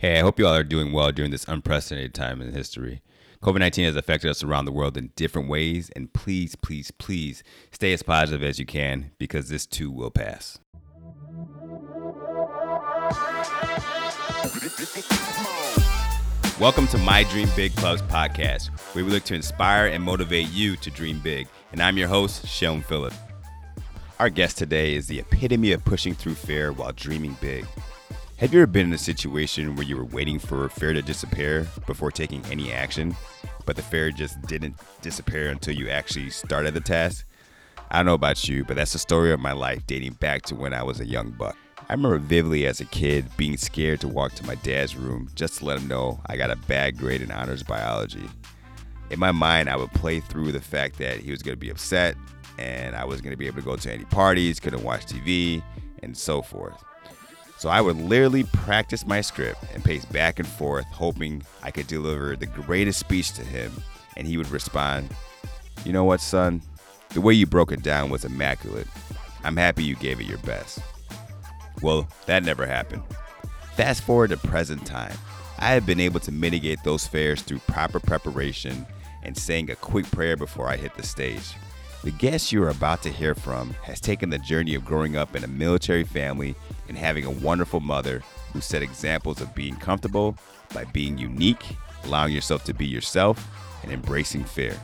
Hey, I hope you all are doing well during this unprecedented time in history. COVID 19 has affected us around the world in different ways, and please, please, please stay as positive as you can because this too will pass. Welcome to My Dream Big Clubs podcast, where we look to inspire and motivate you to dream big. And I'm your host, Seun Phillip. Our guest today is the epitome of pushing through fear while dreaming big. Have you ever been in a situation where you were waiting for a fear to disappear before taking any action, but the fear just didn't disappear until you actually started the task? I don't know about you, but that's the story of my life dating back to when I was a young buck. I remember vividly as a kid being scared to walk to my dad's room just to let him know I got a bad grade in honors biology. In my mind, I would play through the fact that he was going to be upset and I wasn't going to be able to go to any parties, couldn't watch TV, and so forth. So I would literally practice my script and pace back and forth, hoping I could deliver the greatest speech to him, and he would respond, You know what, son? The way you broke it down was immaculate. I'm happy you gave it your best. Well, that never happened. Fast forward to present time. I have been able to mitigate those fears through proper preparation and saying a quick prayer before I hit the stage. The guest you are about to hear from has taken the journey of growing up in a military family and having a wonderful mother who set examples of being comfortable by being unique, allowing yourself to be yourself, and embracing fear.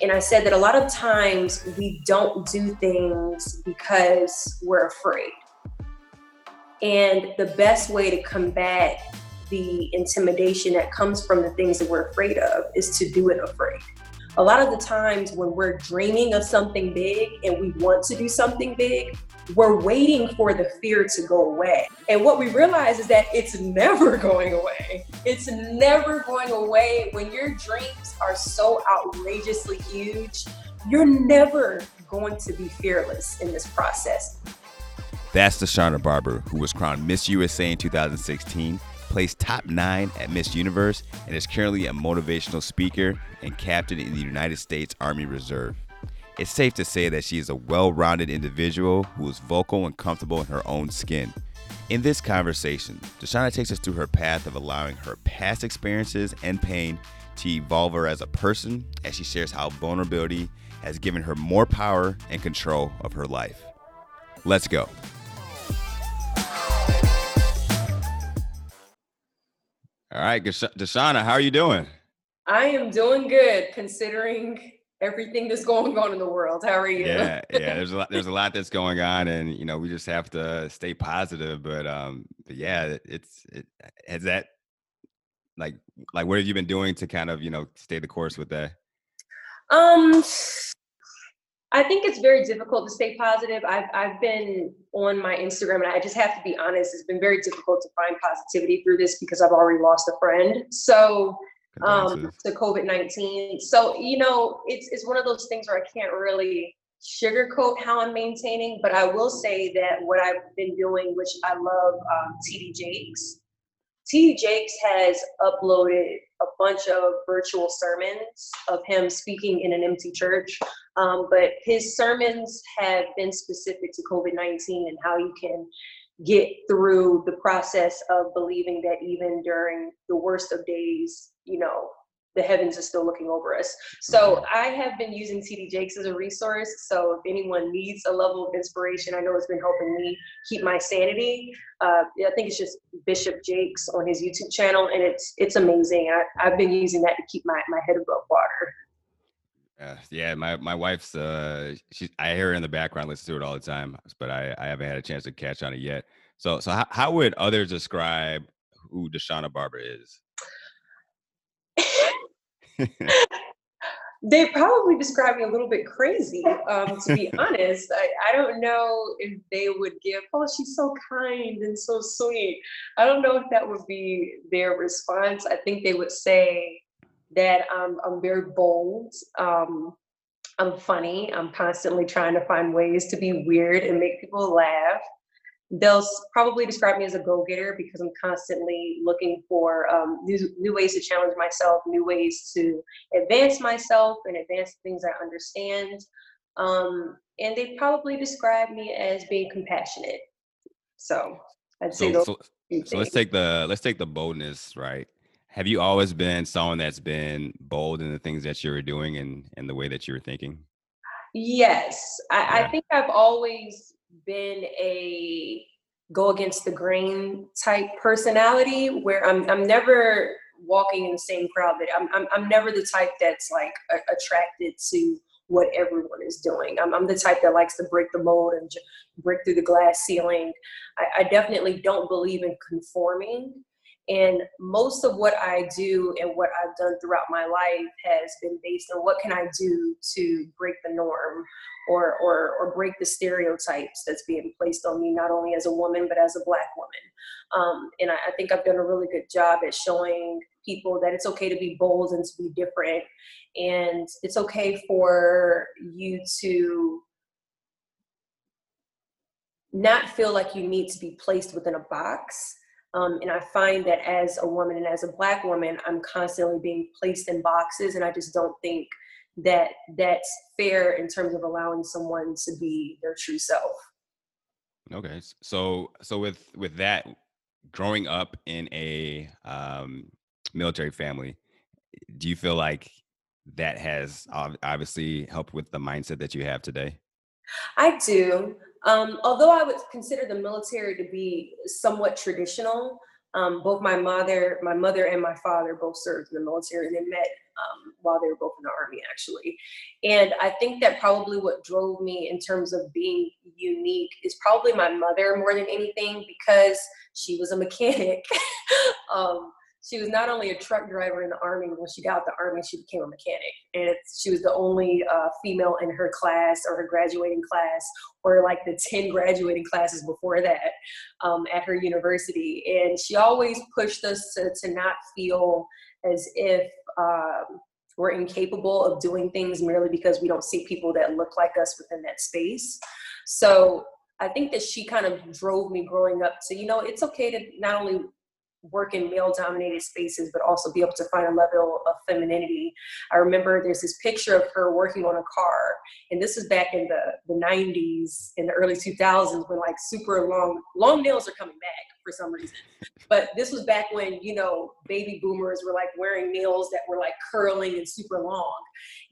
And I said that a lot of times we don't do things because we're afraid. And the best way to combat the intimidation that comes from the things that we're afraid of is to do it afraid a lot of the times when we're dreaming of something big and we want to do something big, we're waiting for the fear to go away. And what we realize is that it's never going away. It's never going away. When your dreams are so outrageously huge, you're never going to be fearless in this process. That's Deshauna Barber, who was crowned Miss USA in 2016 placed top nine at Miss Universe and is currently a motivational speaker and captain in the United States Army Reserve. It's safe to say that she is a well rounded individual who is vocal and comfortable in her own skin. In this conversation, Deshauna takes us through her path of allowing her past experiences and pain to evolve her as a person as she shares how vulnerability has given her more power and control of her life. Let's go. All right, Deshauna, how are you doing? I am doing good considering everything that's going on in the world. How are you? Yeah, yeah. There's a lot. There's a lot that's going on, and you know, we just have to stay positive. But um, but yeah, it's it has that like like what have you been doing to kind of you know stay the course with that? Um, I think it's very difficult to stay positive. I've I've been on my Instagram and I just have to be honest, it's been very difficult to find positivity through this because I've already lost a friend. So um to COVID-19. So, you know, it's it's one of those things where I can't really sugarcoat how I'm maintaining, but I will say that what I've been doing, which I love, um, TD Jakes. TD Jakes has uploaded a bunch of virtual sermons of him speaking in an empty church. Um, but his sermons have been specific to COVID 19 and how you can get through the process of believing that even during the worst of days, you know, the heavens are still looking over us. So mm-hmm. I have been using TD Jakes as a resource. So if anyone needs a level of inspiration, I know it's been helping me keep my sanity. Uh, I think it's just Bishop Jakes on his YouTube channel, and it's it's amazing. I, I've been using that to keep my, my head above water. Uh, yeah, my my wife's uh, she I hear her in the background, listen to it all the time, but I I haven't had a chance to catch on it yet. So so how, how would others describe who Deshauna Barber is? they probably describe me a little bit crazy, um, to be honest. I, I don't know if they would give, oh, she's so kind and so sweet. I don't know if that would be their response. I think they would say that I'm, I'm very bold. Um, I'm funny. I'm constantly trying to find ways to be weird and make people laugh they'll probably describe me as a go-getter because I'm constantly looking for um, new, new ways to challenge myself, new ways to advance myself and advance things I understand. Um, and they probably describe me as being compassionate. So I'd say so, so, So let's take the let's take the boldness, right? Have you always been someone that's been bold in the things that you were doing and and the way that you were thinking? Yes, I, yeah. I think I've always been a go against the grain type personality where I'm I'm never walking in the same crowd that I'm I'm, I'm never the type that's like a, attracted to what everyone is doing. I'm, I'm the type that likes to break the mold and j- break through the glass ceiling. I, I definitely don't believe in conforming. And most of what I do and what I've done throughout my life has been based on what can I do to break the norm or or or break the stereotypes that's being placed on me, not only as a woman but as a black woman. Um, and I, I think I've done a really good job at showing people that it's okay to be bold and to be different, and it's okay for you to not feel like you need to be placed within a box um, and I find that as a woman and as a black woman, I'm constantly being placed in boxes, and I just don't think that that's fair in terms of allowing someone to be their true self. Okay, so so with with that, growing up in a um, military family, do you feel like that has obviously helped with the mindset that you have today? I do. Um, although I would consider the military to be somewhat traditional, um, both my mother, my mother and my father both served in the military and they met um, while they were both in the army actually. And I think that probably what drove me in terms of being unique is probably my mother more than anything because she was a mechanic. um, she was not only a truck driver in the army when she got out the army she became a mechanic and she was the only uh, female in her class or her graduating class or like the 10 graduating classes before that um, at her university and she always pushed us to, to not feel as if um, we're incapable of doing things merely because we don't see people that look like us within that space. So I think that she kind of drove me growing up to, you know, it's okay to not only work in male dominated spaces, but also be able to find a level of femininity. I remember there's this picture of her working on a car, and this is back in the, the 90s, in the early 2000s, when like super long, long nails are coming back for some reason. But this was back when, you know, baby boomers were like wearing nails that were like curling and super long.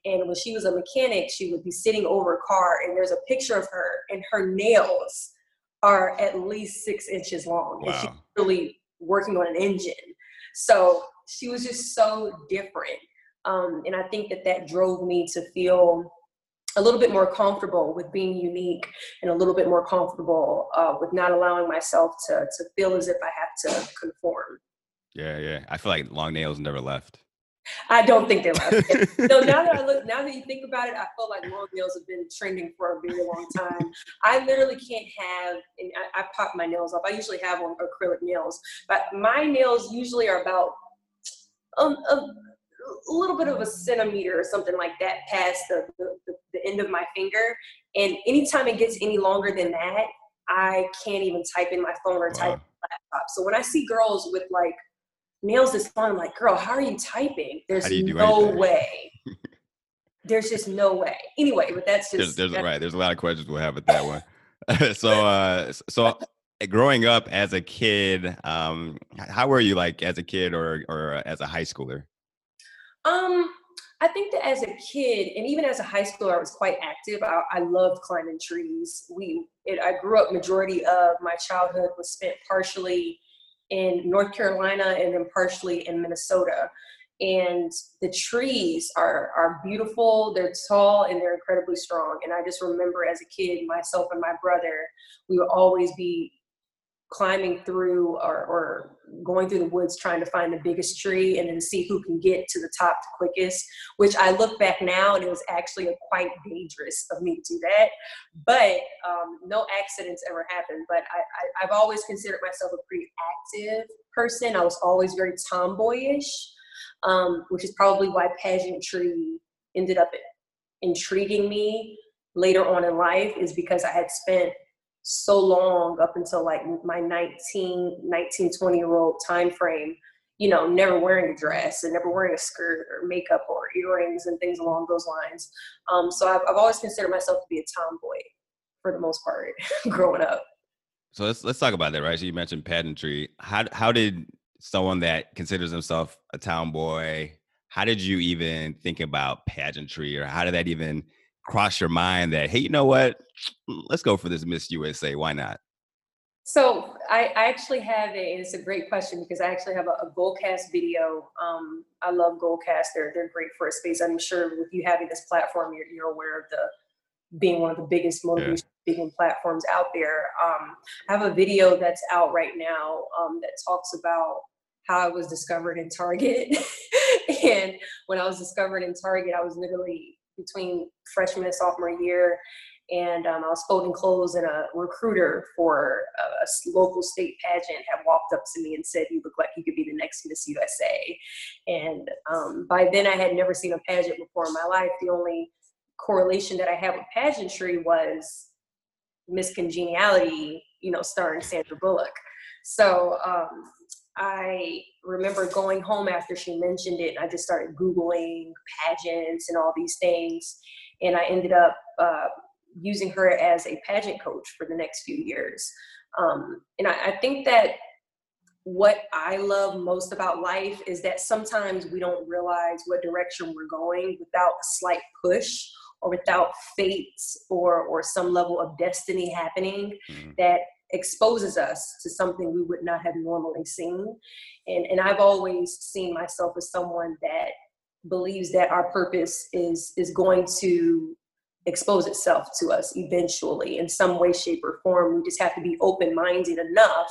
And when she was a mechanic, she would be sitting over a car, and there's a picture of her, and her nails are at least six inches long. Wow. And she really working on an engine. So she was just so different. Um, and I think that that drove me to feel a little bit more comfortable with being unique and a little bit more comfortable uh, with not allowing myself to, to feel as if I have to conform. Yeah, yeah. I feel like long nails never left. I don't think they left. so now that I look, now that you think about it, I feel like long nails have been trending for a very long time. I literally can't have, and I, I pop my nails off. I usually have on acrylic nails, but my nails usually are about um, a, a little bit of a centimeter or something like that past the, the, the end of my finger. And anytime it gets any longer than that, I can't even type in my phone or wow. type laptop. So when I see girls with like nails this long. I'm like, girl, how are you typing? There's you no anything? way. there's just no way. Anyway, but that's just there's, there's right. There's a lot of questions we'll have with that one. so uh so growing up as a kid, um, how were you like as a kid or or as a high schooler? Um, I think that as a kid and even as a high schooler, I was quite active. I, I loved climbing trees. We, it, I grew up. Majority of my childhood was spent partially in North Carolina and then partially in Minnesota. And the trees are, are beautiful, they're tall, and they're incredibly strong. And I just remember as a kid, myself and my brother, we would always be climbing through or, or going through the woods trying to find the biggest tree and then see who can get to the top the quickest which i look back now and it was actually quite dangerous of me to do that. But um, no accidents ever happened but I, I, i've always considered myself a pretty active person. I was always very tomboyish um, which is probably why pageantry ended up intriguing me later on in life is because i had spent so long up until like my 19 19 20 year old time frame you know never wearing a dress and never wearing a skirt or makeup or earrings and things along those lines um, so I've, I've always considered myself to be a tomboy for the most part growing up So let's let's talk about that, right? So you mentioned pageantry. How how did someone that considers himself a tomboy how did you even think about pageantry, or how did that even cross your mind that hey, you know what, let's go for this Miss USA? Why not? So I, I actually have a, it's a great question because I actually have a, a Goalcast video. Um, I love Goalcast. They're, they're great for a space. I'm sure with you having this platform, you're, you're aware of the being one of the biggest motivation yeah. speaking platforms out there. Um, I have a video that's out right now um, that talks about how I was discovered in Target. and when I was discovered in Target, I was literally between freshman and sophomore year and um, I was folding clothes, and a recruiter for a, a, local state pageant had walked up to me and said, "You look like you could be the next Miss USA." And um, by then, I had never seen a pageant before in my life. The only correlation that I had with pageantry was Miss Congeniality, you know, starring Sandra Bullock. So um, I remember going home after she mentioned it, and I just started Googling pageants and all these things. And I ended up uh, using her as a pageant coach for the next few years. Um, and I, I think that what I love most about life is that sometimes we don't realize what direction we're going without a slight push or without fate or or some level of destiny happening mm-hmm. that exposes us to something we would not have normally seen. And and I've always seen myself as someone that believes that our purpose is is going to expose itself to us eventually in some way, shape, or form. We just have to be open minded enough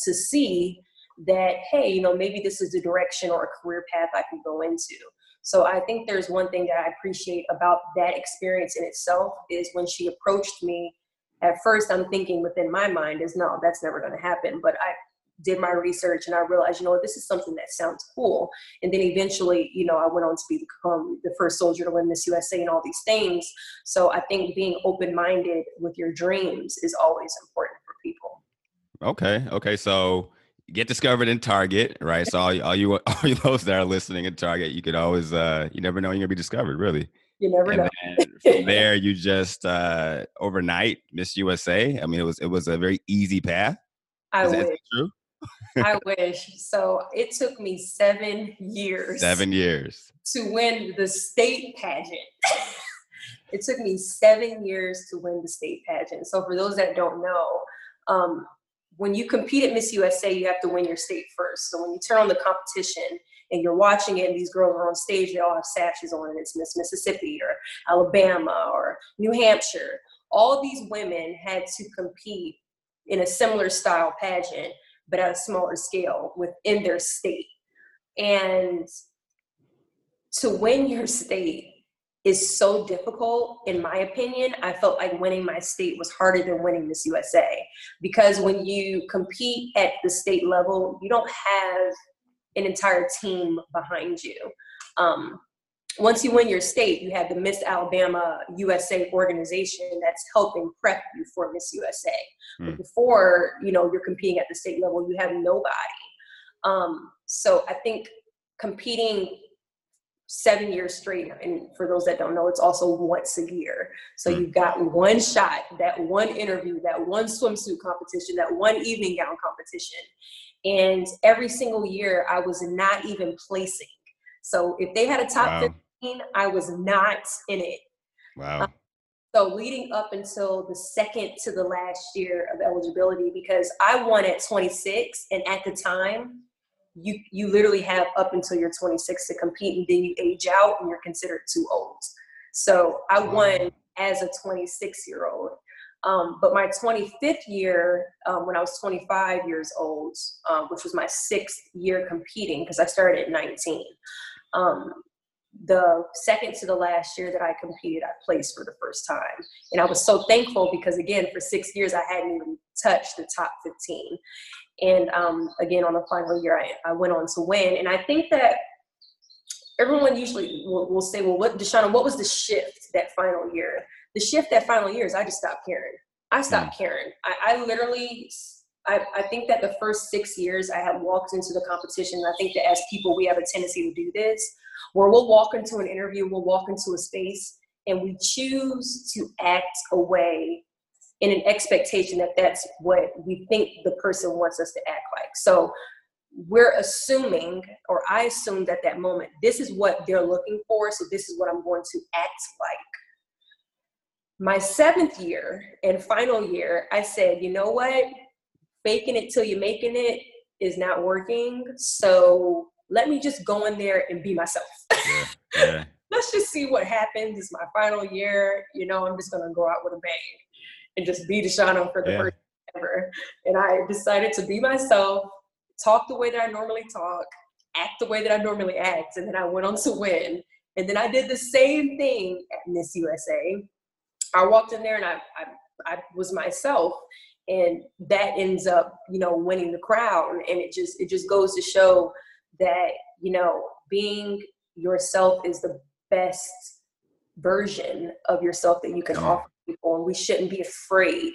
to see that, hey, you know, maybe this is the direction or a career path I can go into. So I think there's one thing that I appreciate about that experience in itself is when she approached me. At first, I'm thinking within my mind is no, that's never going to happen. But I did my research and I realized, you know, this is something that sounds cool. And then eventually, you know, I went on to become the first soldier to win Miss USA and all these things. So I think being open minded with your dreams is always important for people. Okay. Okay. So get discovered in Target, right? So all, all you all you those that are listening in Target, you could always uh you never know you're gonna be discovered, really. You never and know. from there, you just uh overnight Miss USA. I mean, it was it was a very easy path. I Is wish. true? I wish. So it took me seven years. Seven years. To win the state pageant. it took me seven years to win the state pageant. So for those that don't know, um, when you compete at Miss USA, you have to win your state first. So when you turn on the competition and you're watching it, and these girls are on stage, they all have sashes on, and it's Miss Mississippi or Alabama or New Hampshire. All these women had to compete in a similar style pageant but at a smaller scale within their state. And to win your state is so difficult, in my opinion. I felt like winning my state was harder than winning Miss USA because when you compete at the state level, you don't have an entire team behind you. Um, once you win your state, you have the Miss Alabama USA organization that's helping prep you for Miss USA. Mm. But before, you know, you're competing at the state level, you have nobody. Um, so I think competing seven years straight, and for those that don't know, it's also once a year. So mm. you've got one shot, that one interview, that one swimsuit competition, that one evening gown competition. And every single year, I was not even placing. So if they had a top wow. 15, I was not in it. Wow. Um, so leading up until the second to the last year of eligibility, because I won at 26, and at the time, you you literally have up until you're 26 to compete, and then you age out and you're considered too old. So I won as a 26 year old. Um, but my 25th year, um, when I was 25 years old, um, which was my sixth year competing, because I started at 19, um, the second to the last year that I competed, I placed for the first time. And I was so thankful because, again, for six years, I hadn't even touched the top 15. And um, again, on the final year, I, I went on to win. And I think that everyone usually will, will say, well, what, Deshauna, what was the shift that final year? The shift that final year is I just stopped caring. I stopped mm. caring. I, I literally I, I, think that the first six years I had walked into the competition. I think that as people, we have a tendency to do this, where we'll walk into an interview, we'll walk into a space, and we choose to act a way in an expectation that that's what we think the person wants us to act like. So we're assuming, or I assumed at that moment, this is what they're looking for, so this is what I'm going to act like. My seventh year and final year, I said, you know what? Faking it till you're making it is not working. So let me just go in there and be myself. Yeah, yeah. Let's just see what happens. It's my final year. You know, I'm just gonna go out with a bang and just be Deshauna for the yeah. first ever. And I decided to be myself, talk the way that I normally talk, act the way that I normally act, and then I went on to win. And then I did the same thing at Miss USA. I walked in there and I, I, I was myself and that ends up you know winning the crown and it just it just goes to show that you know being yourself is the best version of yourself that you can offer people and we shouldn't be afraid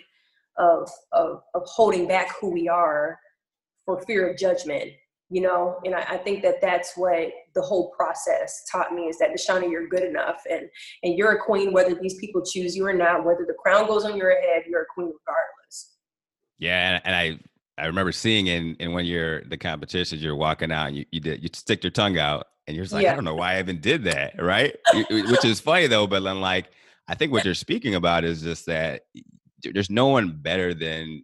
of, of of holding back who we are for fear of judgment you know? And I, I, think that that's what the whole process taught me is that Deshauna, you're good enough and and you're a queen whether these people choose you or not whether the crown goes on your head you're a queen regardless. Yeah and i i remember seeing in in one of your the competitions you're walking out and you, you did you stick your tongue out and you're just like yeah. i don't know why i even did that right? Which is funny though but then like i think what you're speaking about is just that there's no one better than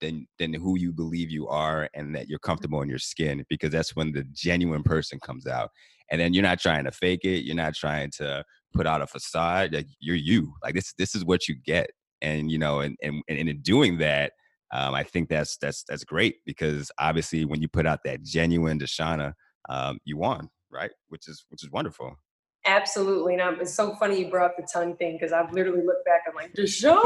than than who you believe you are and that you're comfortable in your skin because that's when the genuine person comes out and then you're not trying to fake it you're not trying to put out a facade like you're you like this this is what you get and you know and and, and in doing that um, I think that's that's that's great because obviously when you put out that genuine Deshauna, um, you won, right? Which is which is wonderful. Absolutely, and it's so funny you brought up the tongue thing because I've literally looked back. I'm like Deshauna.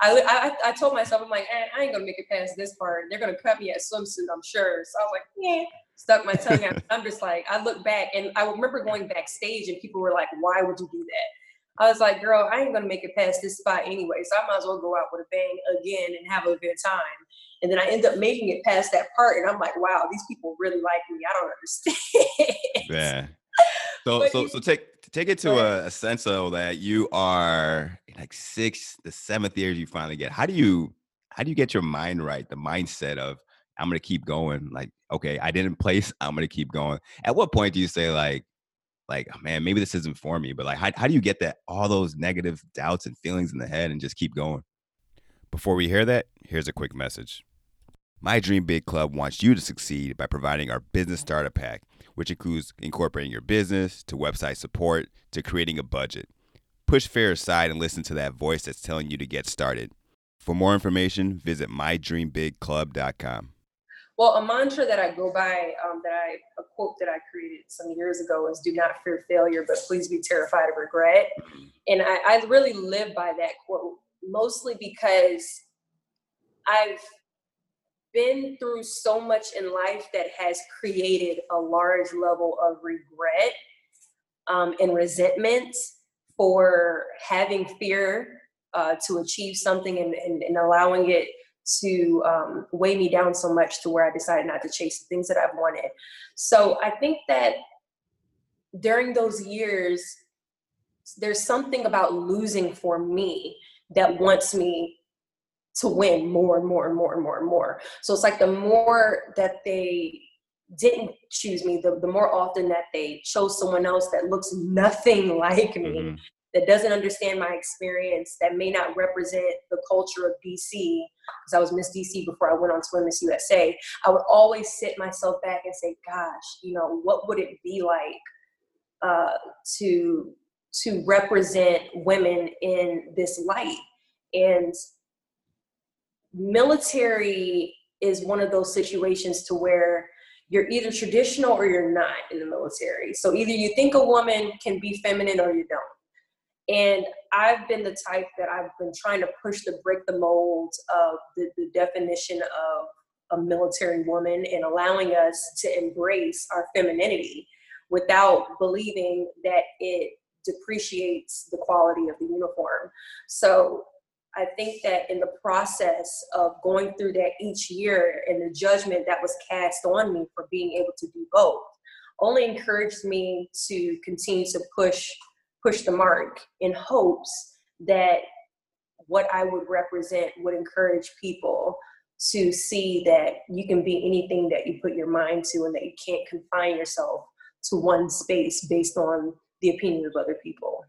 I, I I told myself I'm like eh, I ain't gonna make it past this part. They're gonna cut me at swimsuit, I'm sure. So I was like, yeah, stuck my tongue out. I'm just like I look back and I remember going backstage and people were like, why would you do that? I was like, girl, I ain't gonna make it past this spot anyway, so I might as well go out with a bang again and have a good time. And then I end up making it past that part, and I'm like, wow, these people really like me. I don't understand. Yeah. So so so take take it to a, a sense of that you are like six, the seventh year you finally get. How do you how do you get your mind right? The mindset of I'm gonna keep going. Like, okay, I didn't place, I'm gonna keep going. At what point do you say like, like, oh, man, maybe this isn't for me. But like, how, how do you get that all those negative doubts and feelings in the head and just keep going? Before we hear that, here's a quick message. My Dream Big Club wants you to succeed by providing our business starter pack, which includes incorporating your business to website support to creating a budget. Push fear aside and listen to that voice that's telling you to get started. For more information, visit mydreambigclub.com. Well, a mantra that I go by, um, that I a quote that I created some years ago is "Do not fear failure, but please be terrified of regret." And I, I really live by that quote, mostly because I've been through so much in life that has created a large level of regret um, and resentment for having fear uh, to achieve something and, and, and allowing it to um, weigh me down so much to where I decided not to chase the things that I've wanted. So I think that during those years, there's something about losing for me that wants me to win more and more and more and more and more. So it's like the more that they didn't choose me, the, the more often that they chose someone else that looks nothing like me, mm-hmm that doesn't understand my experience, that may not represent the culture of DC, because I was Miss DC before I went on to Miss USA, I would always sit myself back and say, gosh, you know, what would it be like uh, to to represent women in this light? And military is one of those situations to where you're either traditional or you're not in the military. So either you think a woman can be feminine or you don't and I've been the type that I've been trying to push to break the mold of the, the definition of a military woman and allowing us to embrace our femininity without believing that it depreciates the quality of the uniform. So I think that in the process of going through that each year and the judgment that was cast on me for being able to do both only encouraged me to continue to push push the mark in hopes that what I would represent would encourage people to see that you can be anything that you put your mind to and that you can't confine yourself to one space based on the opinion of other people.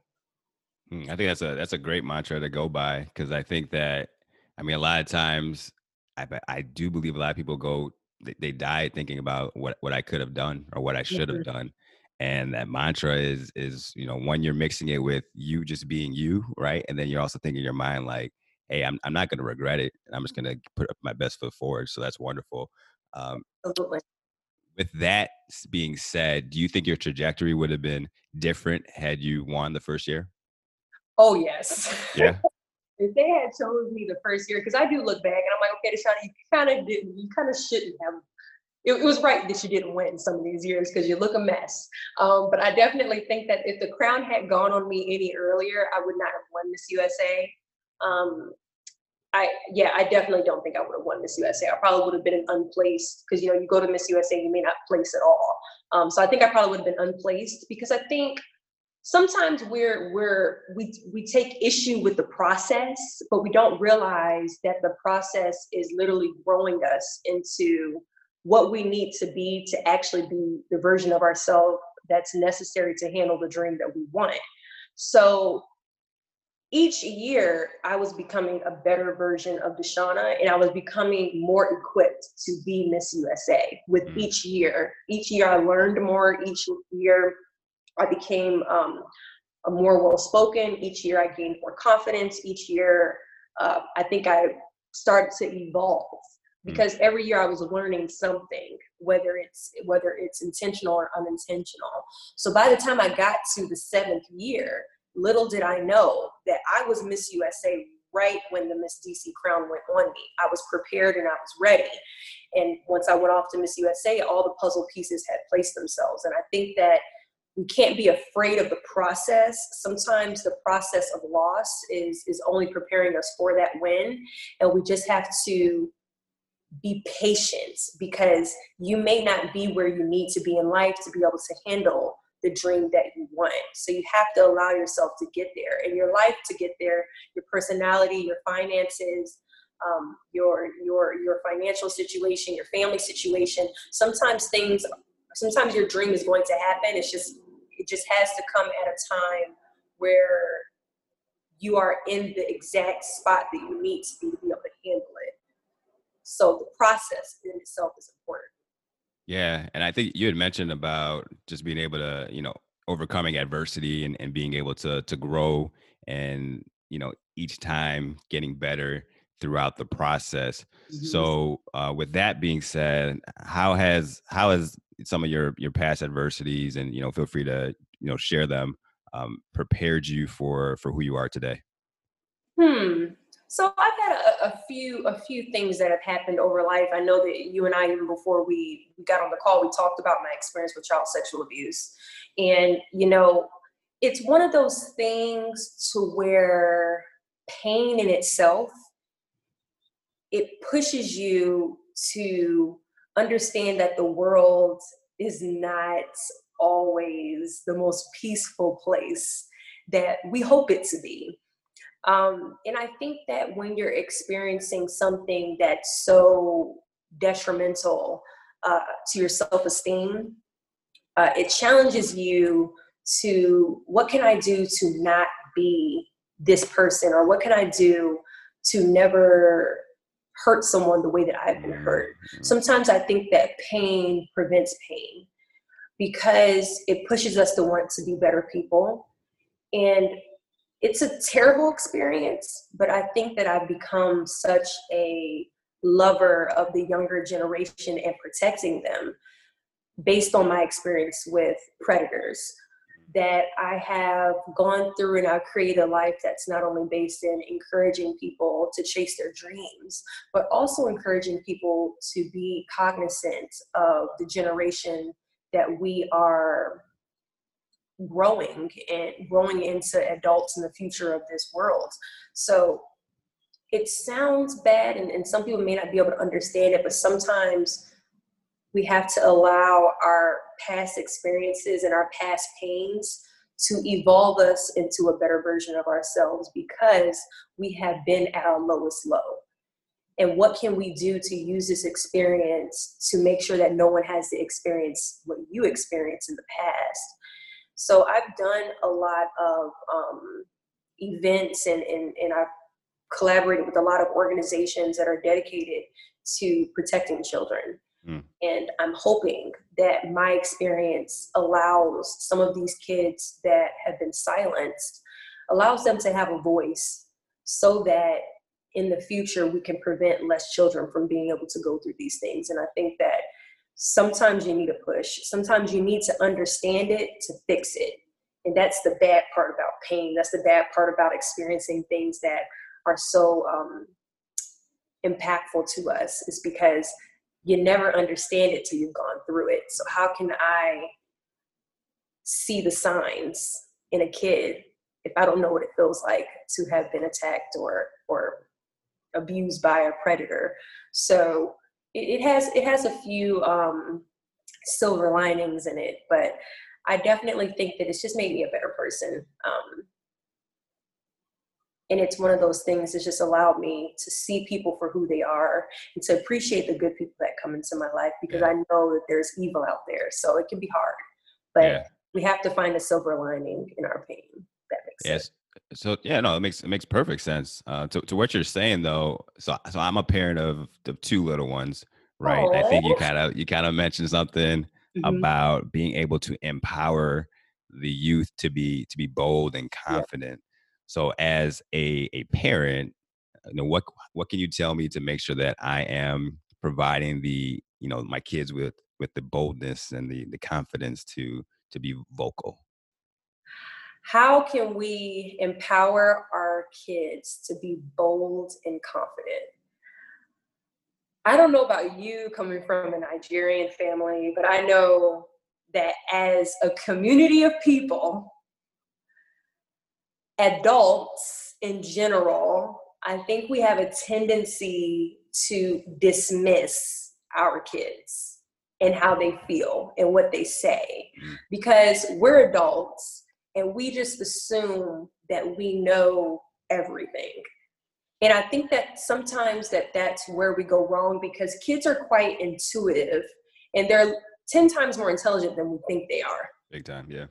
Hmm, I think that's a that's a great mantra to go by because I think that I mean a lot of times I I do believe a lot of people go they, they die thinking about what what I could have done or what I should have mm-hmm. done and that mantra is is you know when you're mixing it with you just being you right and then you're also thinking in your mind like hey i'm, I'm not going to regret it and i'm just going to put up my best foot forward so that's wonderful um, Absolutely. with that being said do you think your trajectory would have been different had you won the first year oh yes yeah if they had chosen me the first year because i do look back and i'm like okay Deshauna, you kind of didn't you kind of shouldn't have it, it, was right that you didn't win some of these years because you look a mess. Um, but I definitely think that if the crown had gone on me any earlier, I would not have won Miss USA. Um, I yeah, I definitely don't think I would have won Miss USA. I probably would have been unplaced because you know you go to Miss USA, you may not place at all. Um, so I think I probably would have been unplaced because I think sometimes we're we're we we take issue with the process, but we don't realize that the process is literally growing us into what we need to be to actually be the version of ourselves that's necessary to handle the dream that we want. So each year I was becoming a better version of Deshauna and I was becoming more equipped to be Miss USA with mm-hmm. each year. Each year I learned more, each year I became um, more well spoken, each year I gained more confidence, each year uh, I think I started to evolve Mm. because every year I was learning something, whether it's whether it's intentional or unintentional. So by the time I got to the seventh year, little did I know that I was Miss USA right when the Miss DC crown went on me. I was prepared and I was ready. And once I went off to Miss USA, all the puzzle pieces had placed themselves. And I think that we can't be afraid of the process. Sometimes the process of loss is is only preparing us for that win, and we just have to be patient because you may not be where you need to be in life to be able to handle the dream that you want. So you have to allow yourself to get there and your life to get there, your personality, your finances, um, your your your financial situation, your family situation. Sometimes things, sometimes your dream is going to happen. It's just just has to come at a time where you are in the exact spot that you need to be to be able to handle it. So the process in itself is important. Yeah. And I think you had mentioned about just being able to, you know, overcoming adversity and, and being able to to grow and, you know, each time getting better throughout the process. Mm-hmm. So uh, with that being said, how has how has some of your your past adversities and you know feel free to you know share them um, prepared you for for who you are today? Hmm. So I've had a, a, few a few things that have happened over life. I know that you and I, even before we, got on the call, we talked about my experience with child sexual abuse, and you know, it's one of those things to where pain in itself it pushes you to understand that the world is not always the most peaceful place that we hope it to be. Um, and I think that when you're experiencing something that's so detrimental uh, to your self esteem, uh, it challenges you to what can I do to not be this person, or what can I do to never hurt someone the way that I've been hurt. Mm-hmm. Sometimes I think that pain prevents pain because it pushes us to want to be better people. And it's a terrible experience, but I think that I've become such a lover of the younger generation and protecting them based on my experience with predators that I have gone through and I've created a life that's not only based in encouraging people to chase their dreams, but also encouraging people to be cognizant of the generation that we are growing and growing into adults in the future of this world. So it sounds bad, and, and some people may not be able to understand it, but sometimes we have to allow our past experiences and our past pains to evolve us into a better version of ourselves because we have been at our lowest low. And what can we do to use this experience to make sure that no one has to experience what you experienced in the past? So I've done a lot of um, events and, and, and I've collaborated with a lot of organizations that are dedicated to protecting children. Mm. And I'm hoping that my experience allows some of these kids that have been silenced, allows them to have a voice so that in the future we can prevent less children from being able to go through these things. And I think that sometimes you need a push, sometimes you need to understand it to fix it. And that's the bad part about pain. That's the bad part about experiencing things that are so um, impactful to us, is because you never understand it till you've gone through it. So how can I see the signs in a kid if I don't know what it feels like to have been attacked or or abused by a predator? So it, it has it has a few um, silver linings in it, but I definitely think that it's just made me a better person. Um, and it's one of those things that's just allowed me to see people for who they are and to appreciate the good people that come into my life because yeah. I know that there's evil out there. So it can be hard, but yeah. we have to find a silver lining in our pain. That makes yes. sense. So yeah, no, it makes it makes perfect sense. Uh, to to what you're saying though, so so I'm a parent of the two little ones, right? Aww. I think you kind of you kind of mentioned something mm-hmm. about being able to empower the youth to be to be bold and confident. So as a, a parent, you know, what what can you tell me to make sure that I am providing the, you know, my kids with with the boldness and the the confidence to to be vocal? How can we empower our kids to be bold and confident? I don't know about you coming from a Nigerian family, but I know that as a community of people, adults in general, I think we have a tendency to dismiss our kids and how they feel and what they say. Mm. because we're adults and we just assume that we know everything. And i think that sometimes that that's where we go wrong because kids are quite intuitive and they're 10 times more intelligent than we think they are. Big time yeah.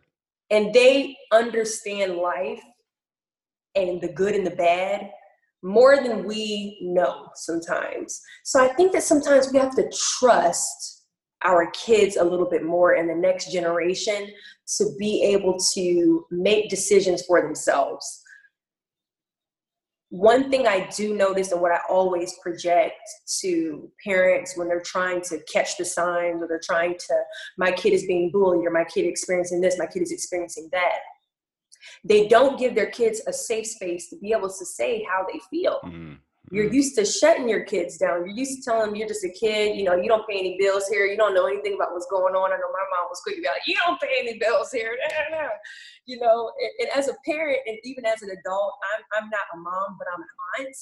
And they understand life and the good and the bad more than we know sometimes. So I think that sometimes we have to trust our kids a little bit more in the next generation to be able to make decisions for themselves. One thing I do notice and what I always project to parents when they're trying to catch the signs or they're trying to, my kid is being bullied or my kid experiencing this, my kid is experiencing that they don't give their kids a safe space to be able to say how they feel. Mm-hmm. You're used to shutting your kids down. You're used to telling them you're just a kid. You know, you don't pay any bills here. You don't know anything about what's going on. I know my mom was quick to be like, "You don't pay any bills here." you know, and, and, as a parent and even as an adult, I'm I'm not a mom, but I'm an aunt,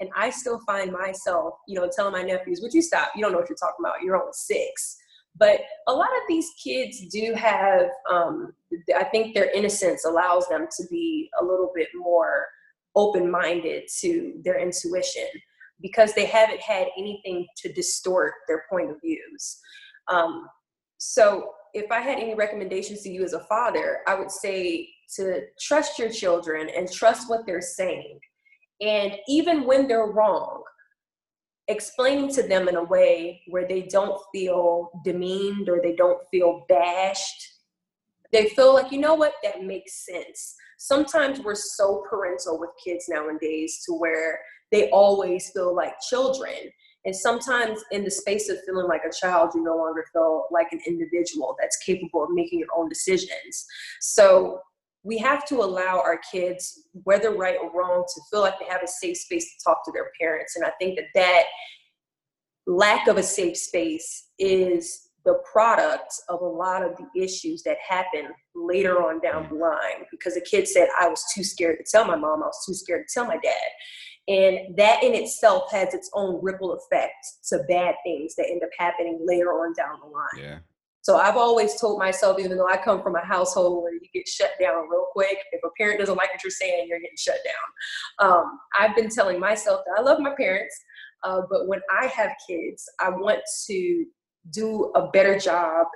and I still find myself, you know, telling my nephews, "Would you stop? You don't know what you're talking about. You're only six. But a lot of these kids do have, um, I think their innocence allows them to be a little bit more open minded to their intuition because they haven't had anything to distort their point of views. Um, so, if I had any recommendations to you as a father, I would say to trust your children and trust what they're saying. And even when they're wrong, explaining to them in a way where they don't feel demeaned or they don't feel bashed. They feel like, you know what, that makes sense. Sometimes we're so parental with kids nowadays to where they always feel like children. And sometimes, in the space of feeling like a child, you no longer feel like an individual that's capable of making your own decisions. So, we have to allow our kids, whether right or wrong, to feel like they have a safe space to talk to their parents. And I think that that lack of a safe space is the product of a lot of the issues that happen later on down mm. the line. Because the kid said i was too scared to tell my mom. I was too scared to tell my dad. And that in itself has its own ripple effect to bad things that end up happening later on down the line. Yeah So I've always told myself, even though I come from a household where you get shut down real quick, if a parent doesn't like what you're saying, you're getting shut down. Um, I've been telling myself that I love my parents, uh, but when I have kids, I want to do a better job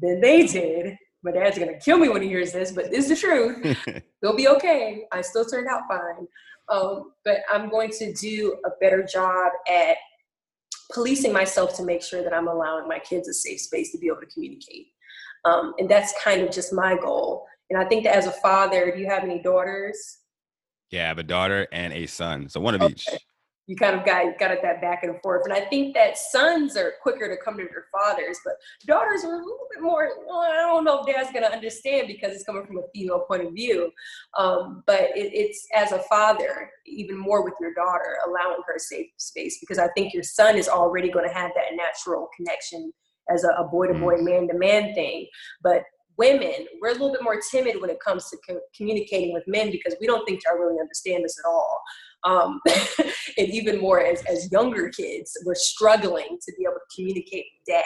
than they did. My dad's gonna kill me when he hears this, but this is the truth. They'll be okay. I still turned out fine. Um, but I'm going to do a better job at policing myself to make sure that I'm allowing my kids a safe space to be able to communicate. Um, and that's kind of just my goal. And I think that as a father, do you have any daughters? Yeah, I have a daughter and a son. So one of okay. each you kind of got got at that back and forth. And I think that sons are quicker to come to their fathers, but daughters are a little bit more. Well, I don't know if dad's gonna understand because it's coming from a female point of view. Um, but it, it's as a father, even more with your daughter, allowing her safe space because I think your son is already going to have that natural connection as a boy to boy, man to man thing. But women, we're a little bit more timid when it comes to co- communicating with men because we don't think they really understand us at all um, and even more as, as younger kids, we're struggling to be able to communicate with dad.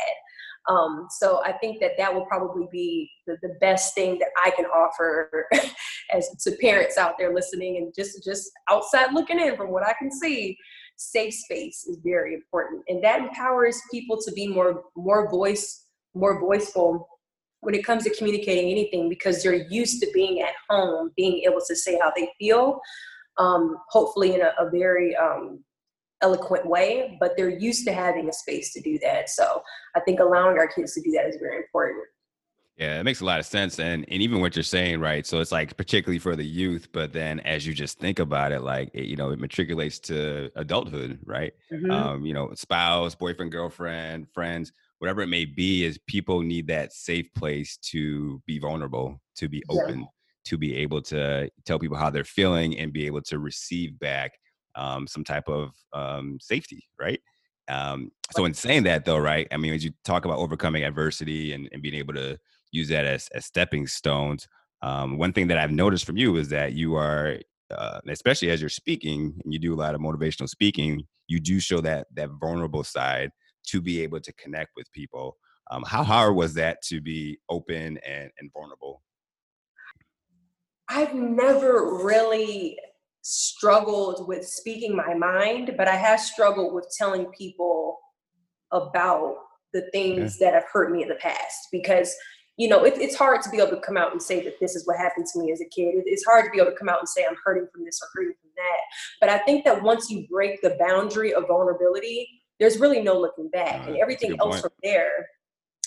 Um, so I think that that will probably be the, the best thing that I can offer as to parents out there listening and just just outside looking in from what I can see. Safe space is very important, and that empowers people to be more more voice more voiceful when it comes to communicating anything because they're used to being at home, being able to say how they feel um, hopefully in a, a very um, eloquent way, but they're used to having a space to do that. So I think allowing our kids to do that is very important. Yeah, it makes a lot of sense. And and even what you're saying, right? So it's like particularly for the youth, but then as you just think about it, like it, you know, it matriculates to adulthood, right? Mm-hmm. Um, you know, spouse, boyfriend, girlfriend, friends, whatever it may be, is people need that safe place to be vulnerable, to be open, yeah to be able to tell people how they're feeling and be able to receive back um, some type of um, safety, right? Um, so in saying that though, right? I mean, as you talk about overcoming adversity and, and being able to use that as, as stepping stones, um, one thing that I've noticed from you is that you are, uh, especially as you're speaking and you do a lot of motivational speaking, you do show that that vulnerable side to be able to connect with people. Um, how hard was that to be open and, and vulnerable I've never really struggled with speaking my mind, but I have struggled with telling people about the things yeah. that have hurt me in the past because you know it, it's hard to be able to come out and say that this is what happened to me as a kid it, it's hard to be able to come out and say i'm hurting from this or hurting from that but i think that once you break the boundary of vulnerability there's really no looking back uh, and everything else point. from there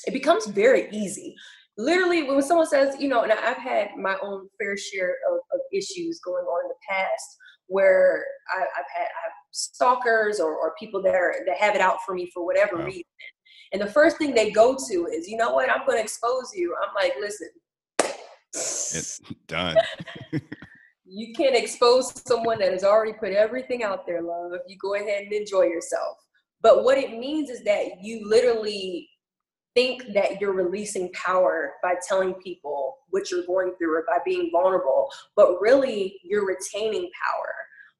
it becomes very easy literally when someone says, you know, and I've had my own fair share of, of issues going on in the past where I, have had I've stalkers or, or people that are that have it out for me for whatever wow. reason. And the first thing they go to is, you know what, I'm going to expose you. I'm like, listen, it's done. you can't expose someone that has already put everything out there, love. You go ahead and enjoy yourself. But what it means is that you literally think that you're releasing power by telling people what you're going through or by being vulnerable, but really you're retaining power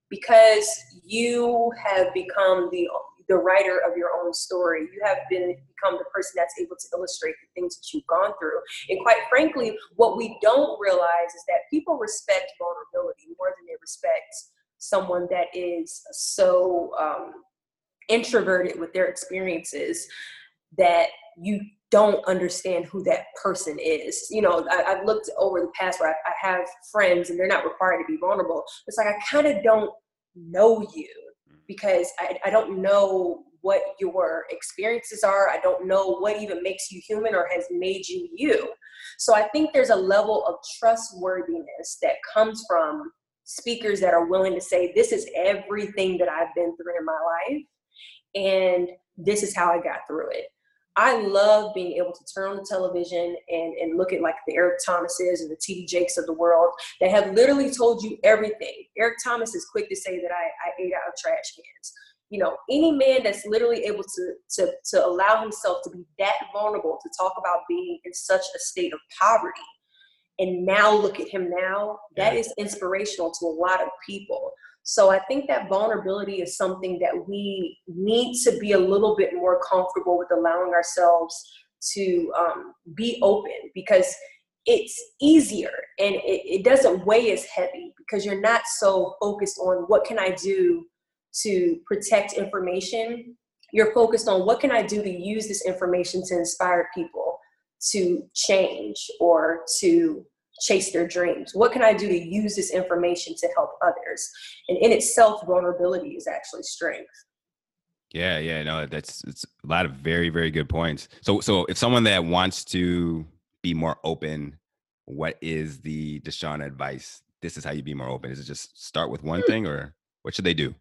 because you have become the the writer of your own story. You have been become the person that's able to illustrate the things that you've gone through. And quite frankly, what we don't realize is that people respect vulnerability more than they respect someone that is so um, introverted with their experiences that you don't understand who that person is. You know, I, have looked over the past where I, I, have friends and they're not required to be vulnerable. It's like I kind of don't know you mm. because I, I don't know what your experiences are. I don't know what even makes you human or has made you you. So I think there's a level of trustworthiness that comes from speakers that are willing to say, This is everything that I've been through in my life, and this is how I got through it I love being able to turn on the television and, and look at like the Eric Thomases and the TD Jakes of the world that have literally told you everything. Eric Thomas is quick to say that I, I ate out of trash cans. You know, any man that's literally able to, to, to allow himself to be that vulnerable to talk about being in such a state of poverty and now look at him now, that is inspirational to a lot of people. So I think that vulnerability is something that we need to be a little bit more comfortable with allowing ourselves to um, be open because it's easier and it, it doesn't weigh as heavy because you're not so focused on what can I do to protect information. You're focused on what can I do to use this information to inspire people to change or to chase their dreams? What can I do to use this information to help others? And in itself, vulnerability is actually strength. Yeah, yeah, no, that's it's a lot of very, very good points. So, so if someone that wants to be more open, what is the Deshauna advice? This is how you be more open. Is it just start with one hmm. thing, or what should they do?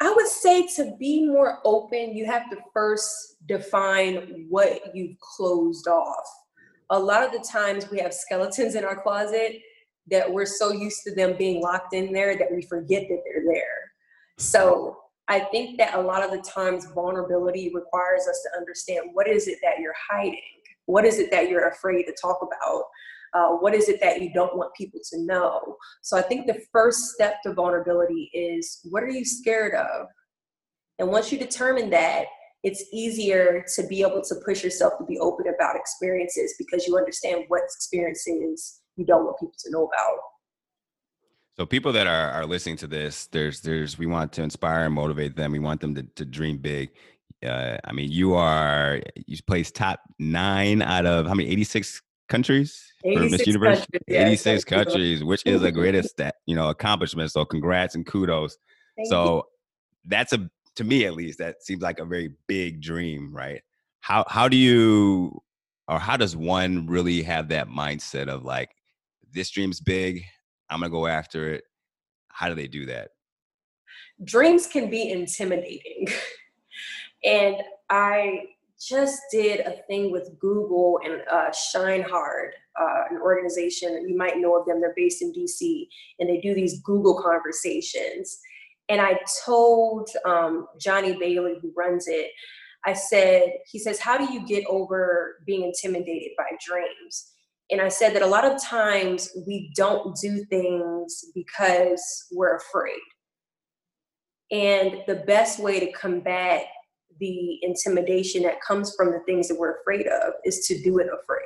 I would say to be more open, you have to first define what you've closed off. A lot of the times we have skeletons in our closet that we're so used to them being locked in there that we forget that they're there. So I think that a lot of the times vulnerability requires us to understand what is it that you're hiding? What is it that you're afraid to talk about? Uh, what is it that you don't want people to know? So I think the first step to vulnerability is what are you scared of? And once you determine that, it's easier to be able to push yourself to be open about experiences because you understand what experiences you don't want people to know about. So people that are, are listening to this, there's there's we want to inspire and motivate them. We want them to, to dream big. Uh, I mean, you are you placed top nine out of how many? Eighty six countries for Miss Universe. Countries, yeah, 86 countries, which is a greatest you know accomplishment. So congrats and kudos. Thank so you. that's a to me at least that seems like a very big dream, right? How how do you or how does one really have that mindset of like this dream's big, I'm gonna go after it. How do they do that? Dreams can be intimidating. and I just did a thing with Google and uh, Shine Hard, uh, an organization, you might know of them, they're based in DC, and they do these Google conversations. And I told um, Johnny Bailey, who runs it, I said, he says, How do you get over being intimidated by dreams? And I said that a lot of times we don't do things because we're afraid. And the best way to combat the intimidation that comes from the things that we're afraid of is to do it afraid.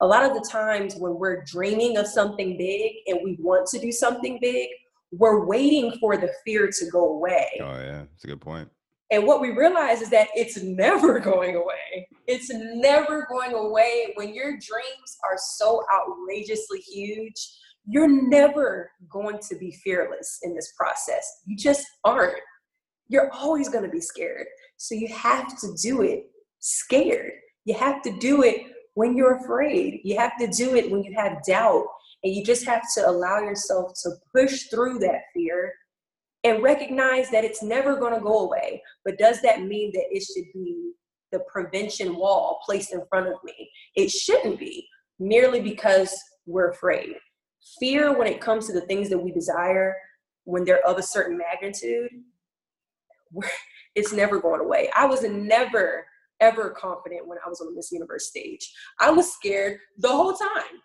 A lot of the times when we're dreaming of something big and we want to do something big, we're waiting for the fear to go away. Oh, yeah, that's a good point. And what we realize is that it's never going away. It's never going away. When your dreams are so outrageously huge, you're never going to be fearless in this process. You just aren't. You're always going to be scared. So you have to do it scared. You have to do it when you're afraid. You have to do it when you have doubt. And you just have to allow yourself to push through that fear and recognize that it's never going to go away. But does that mean that it should be the prevention wall placed in front of me? It shouldn't be merely because we're afraid. Fear, when it comes to the things that we desire, when they're of a certain magnitude, it's never going away. I was never ever confident when I was on the Miss Universe stage. I was scared the whole time.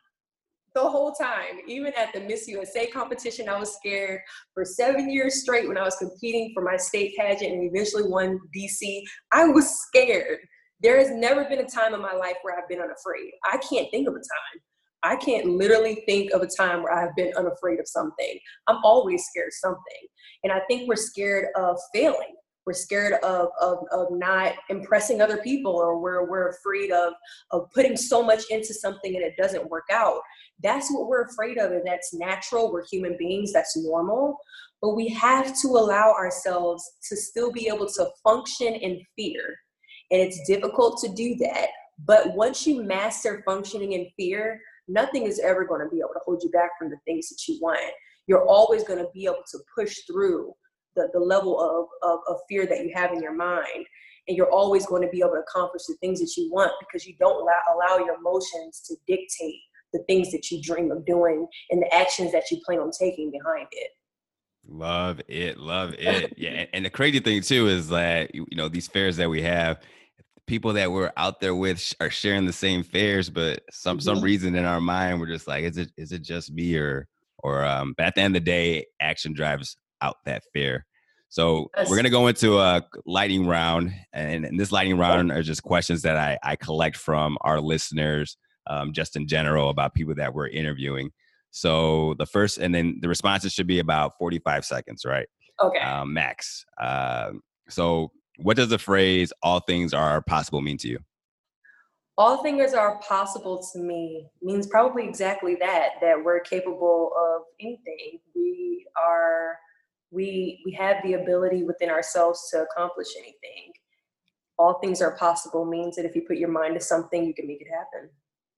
The whole time. Even at the Miss USA competition, I was scared for seven years straight when I was competing for my state pageant and eventually won DC. I was scared. There has never been a time in my life where I've been unafraid. I can't think of a time. I can't literally think of a time where I've been unafraid of something. I'm always scared of something. And I think we're scared of failing we're scared of, of, of not impressing other people or we're, we're afraid of, of putting so much into something and it doesn't work out that's what we're afraid of and that's natural. We're human beings. That's normal. But we have to allow ourselves to still be able to function in fear. And it's difficult to do that. But once you master functioning in fear nothing is ever going to be able to hold you back from the things that you want. You're always going to be able to push through the, the level of, of, of fear that you have in your mind. And you're always going to be able to accomplish the things that you want because you don't allow, allow your emotions to dictate the things that you dream of doing and the actions that you plan on taking behind it love it love it yeah and the crazy thing too is that you know these fairs that we have people that we're out there with are sharing the same fairs but some mm-hmm. some reason in our mind we're just like is it is it just me or or um but at the end of the day action drives out that fear. So Yes. we're gonna go into a lightning round, and, and this lightning round are just questions that I, I collect from our listeners, um, just in general about people that we're interviewing. So the first, and then the responses should be about forty five seconds, right? Okay. Um, max. Um, so what does the phrase "all things are possible" mean to you? All things are possible to me means probably exactly that, that we're capable of anything. We are, we, we have the ability within ourselves to accomplish anything. All things are possible means that if you put your mind to something, you can make it happen.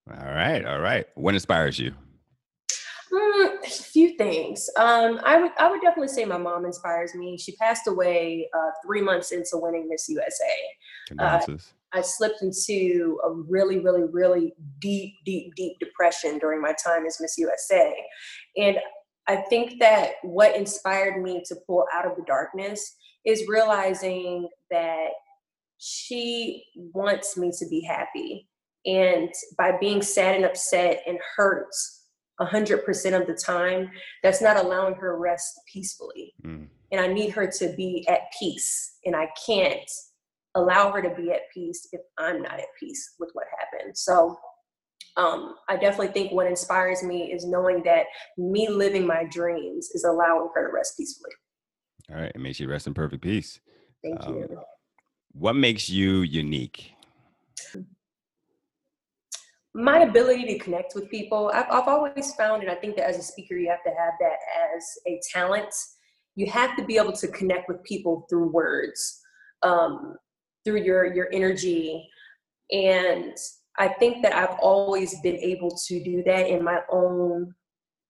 All right, all right. What inspires you? Mm, a few things. Um, I would I would definitely say my mom inspires me. She passed away uh, three months into winning Miss USA. Condolences. I slipped into a really, really, really deep, deep, deep depression during my time as Miss USA, and I think that what inspired me to pull out of the darkness is realizing that she wants me to be happy, and by being sad and upset and hurt 100% of the time, that's not allowing her rest peacefully. Mm. And I need her to be at peace. And I can't allow her to be at peace if I'm not at peace with what happened. So um, I definitely think what inspires me is knowing that me living my dreams is allowing her to rest peacefully. All right, and may she rest in perfect peace. Thank Um, you. What makes you unique? My ability to connect with people I've, I've always found and i think that as a speaker you have to have that as a talent. You have to be able to connect with people through words um, through your your energy. And i think that i've always been able to do that in my own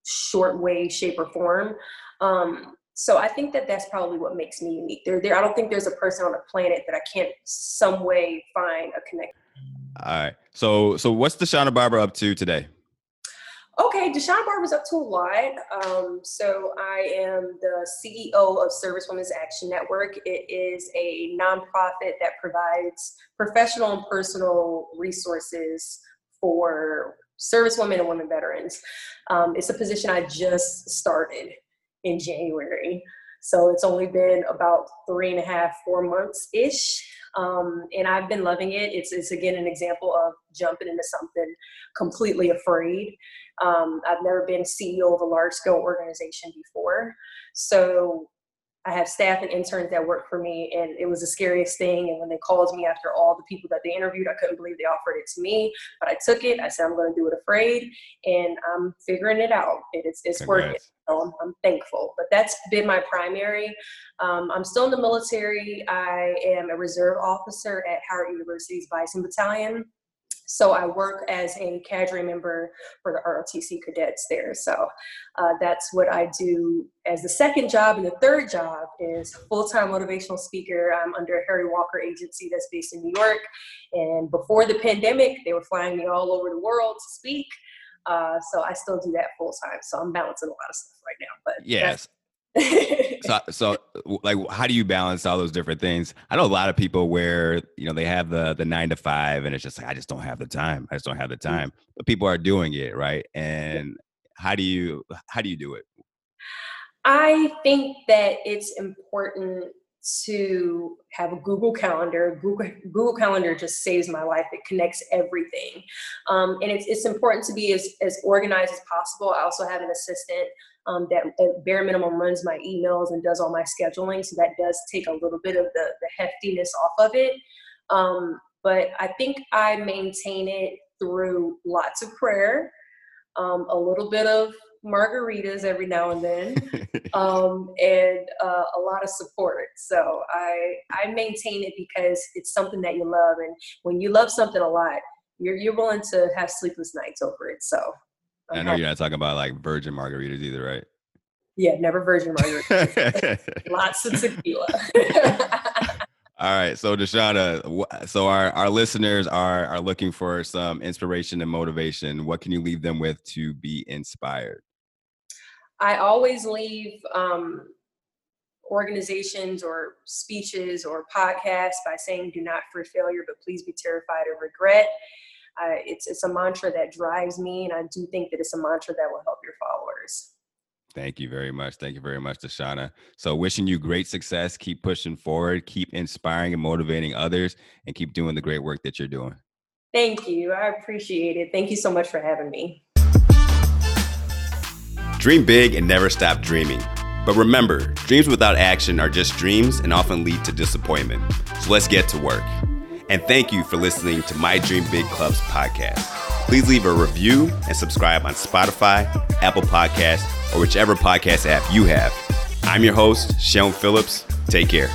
short way shape or form. Um, so i think that that's probably what makes me unique. There, there i don't think there's a person on the planet that i can't some way find a connection All right. So so what's Deshauna Barber up to today? Okay, Deshauna Barber's up to a lot. Um, so I am the CEO of Service Women's Action Network. It is a nonprofit that provides professional and personal resources for service women and women veterans. Um, it's a position I just started in January. So it's only been about three and a half, four months ish. Um, and I've been loving it. It's, it's again an example of jumping into something completely afraid. Um, I've never been CEO of a large scale organization before. So I have staff and interns that work for me, and it was the scariest thing. And when they called me after all the people that they interviewed, I couldn't believe they offered it to me. But I took it. I said, I'm going to do it afraid, and I'm figuring it out. It, it's it's working. So I'm, I'm thankful. But that's been my primary. Um, I'm still in the military. I am a reserve officer at Howard University's Bison Battalion. So I work as a cadre member for the ROTC cadets there. So uh, that's what I do as the second job. And the third job is full-time motivational speaker. I'm under Harry Walker agency that's based in New York. And before the pandemic, they were flying me all over the world to speak. Uh, so I still do that full time. So I'm balancing a lot of stuff right now. But Yes. So so like how do you balance all those different things? I know a lot of people where you know they have the the nine to five and it's just like I just don't have the time. I just don't have the time. But people are doing it right. And how do you how do you do it? I think that it's important to have a Google Calendar. Google Google Calendar just saves my life. It connects everything, um, and it's it's important to be as as organized as possible. I also have an assistant um, that at bare minimum runs my emails and does all my scheduling, so that does take a little bit of the the heftiness off of it. Um, but I think I maintain it through lots of prayer, um, a little bit of margaritas every now and then um, and uh, a lot of support. So I I maintain it because it's something that you love, and when you love something a lot, you're you're willing to have sleepless nights over it. So I know you're not talking about like virgin margaritas either, right? yeah, never virgin margaritas. lots of tequila. All right, so Deshauna, wh- so our, our listeners are are looking for some inspiration and motivation. What can you leave them with to be inspired? I always leave um, organizations or speeches or podcasts by saying, "Do not fear failure, but please be terrified of regret." Uh, it's it's a mantra that drives me, and I do think that it's a mantra that will help your followers. Thank you very much. Thank you very much, Deshauna. So, wishing you great success. Keep pushing forward, keep inspiring and motivating others, and keep doing the great work that you're doing. Thank you. I appreciate it. Thank you so much for having me. Dream big and never stop dreaming. But remember, dreams without action are just dreams and often lead to disappointment. So let's get to work. And thank you for listening to My Dream Big Clubs podcast. Please leave a review and subscribe on Spotify, Apple Podcasts, or whichever podcast app you have. I'm your host, Seun Phillips. Take care.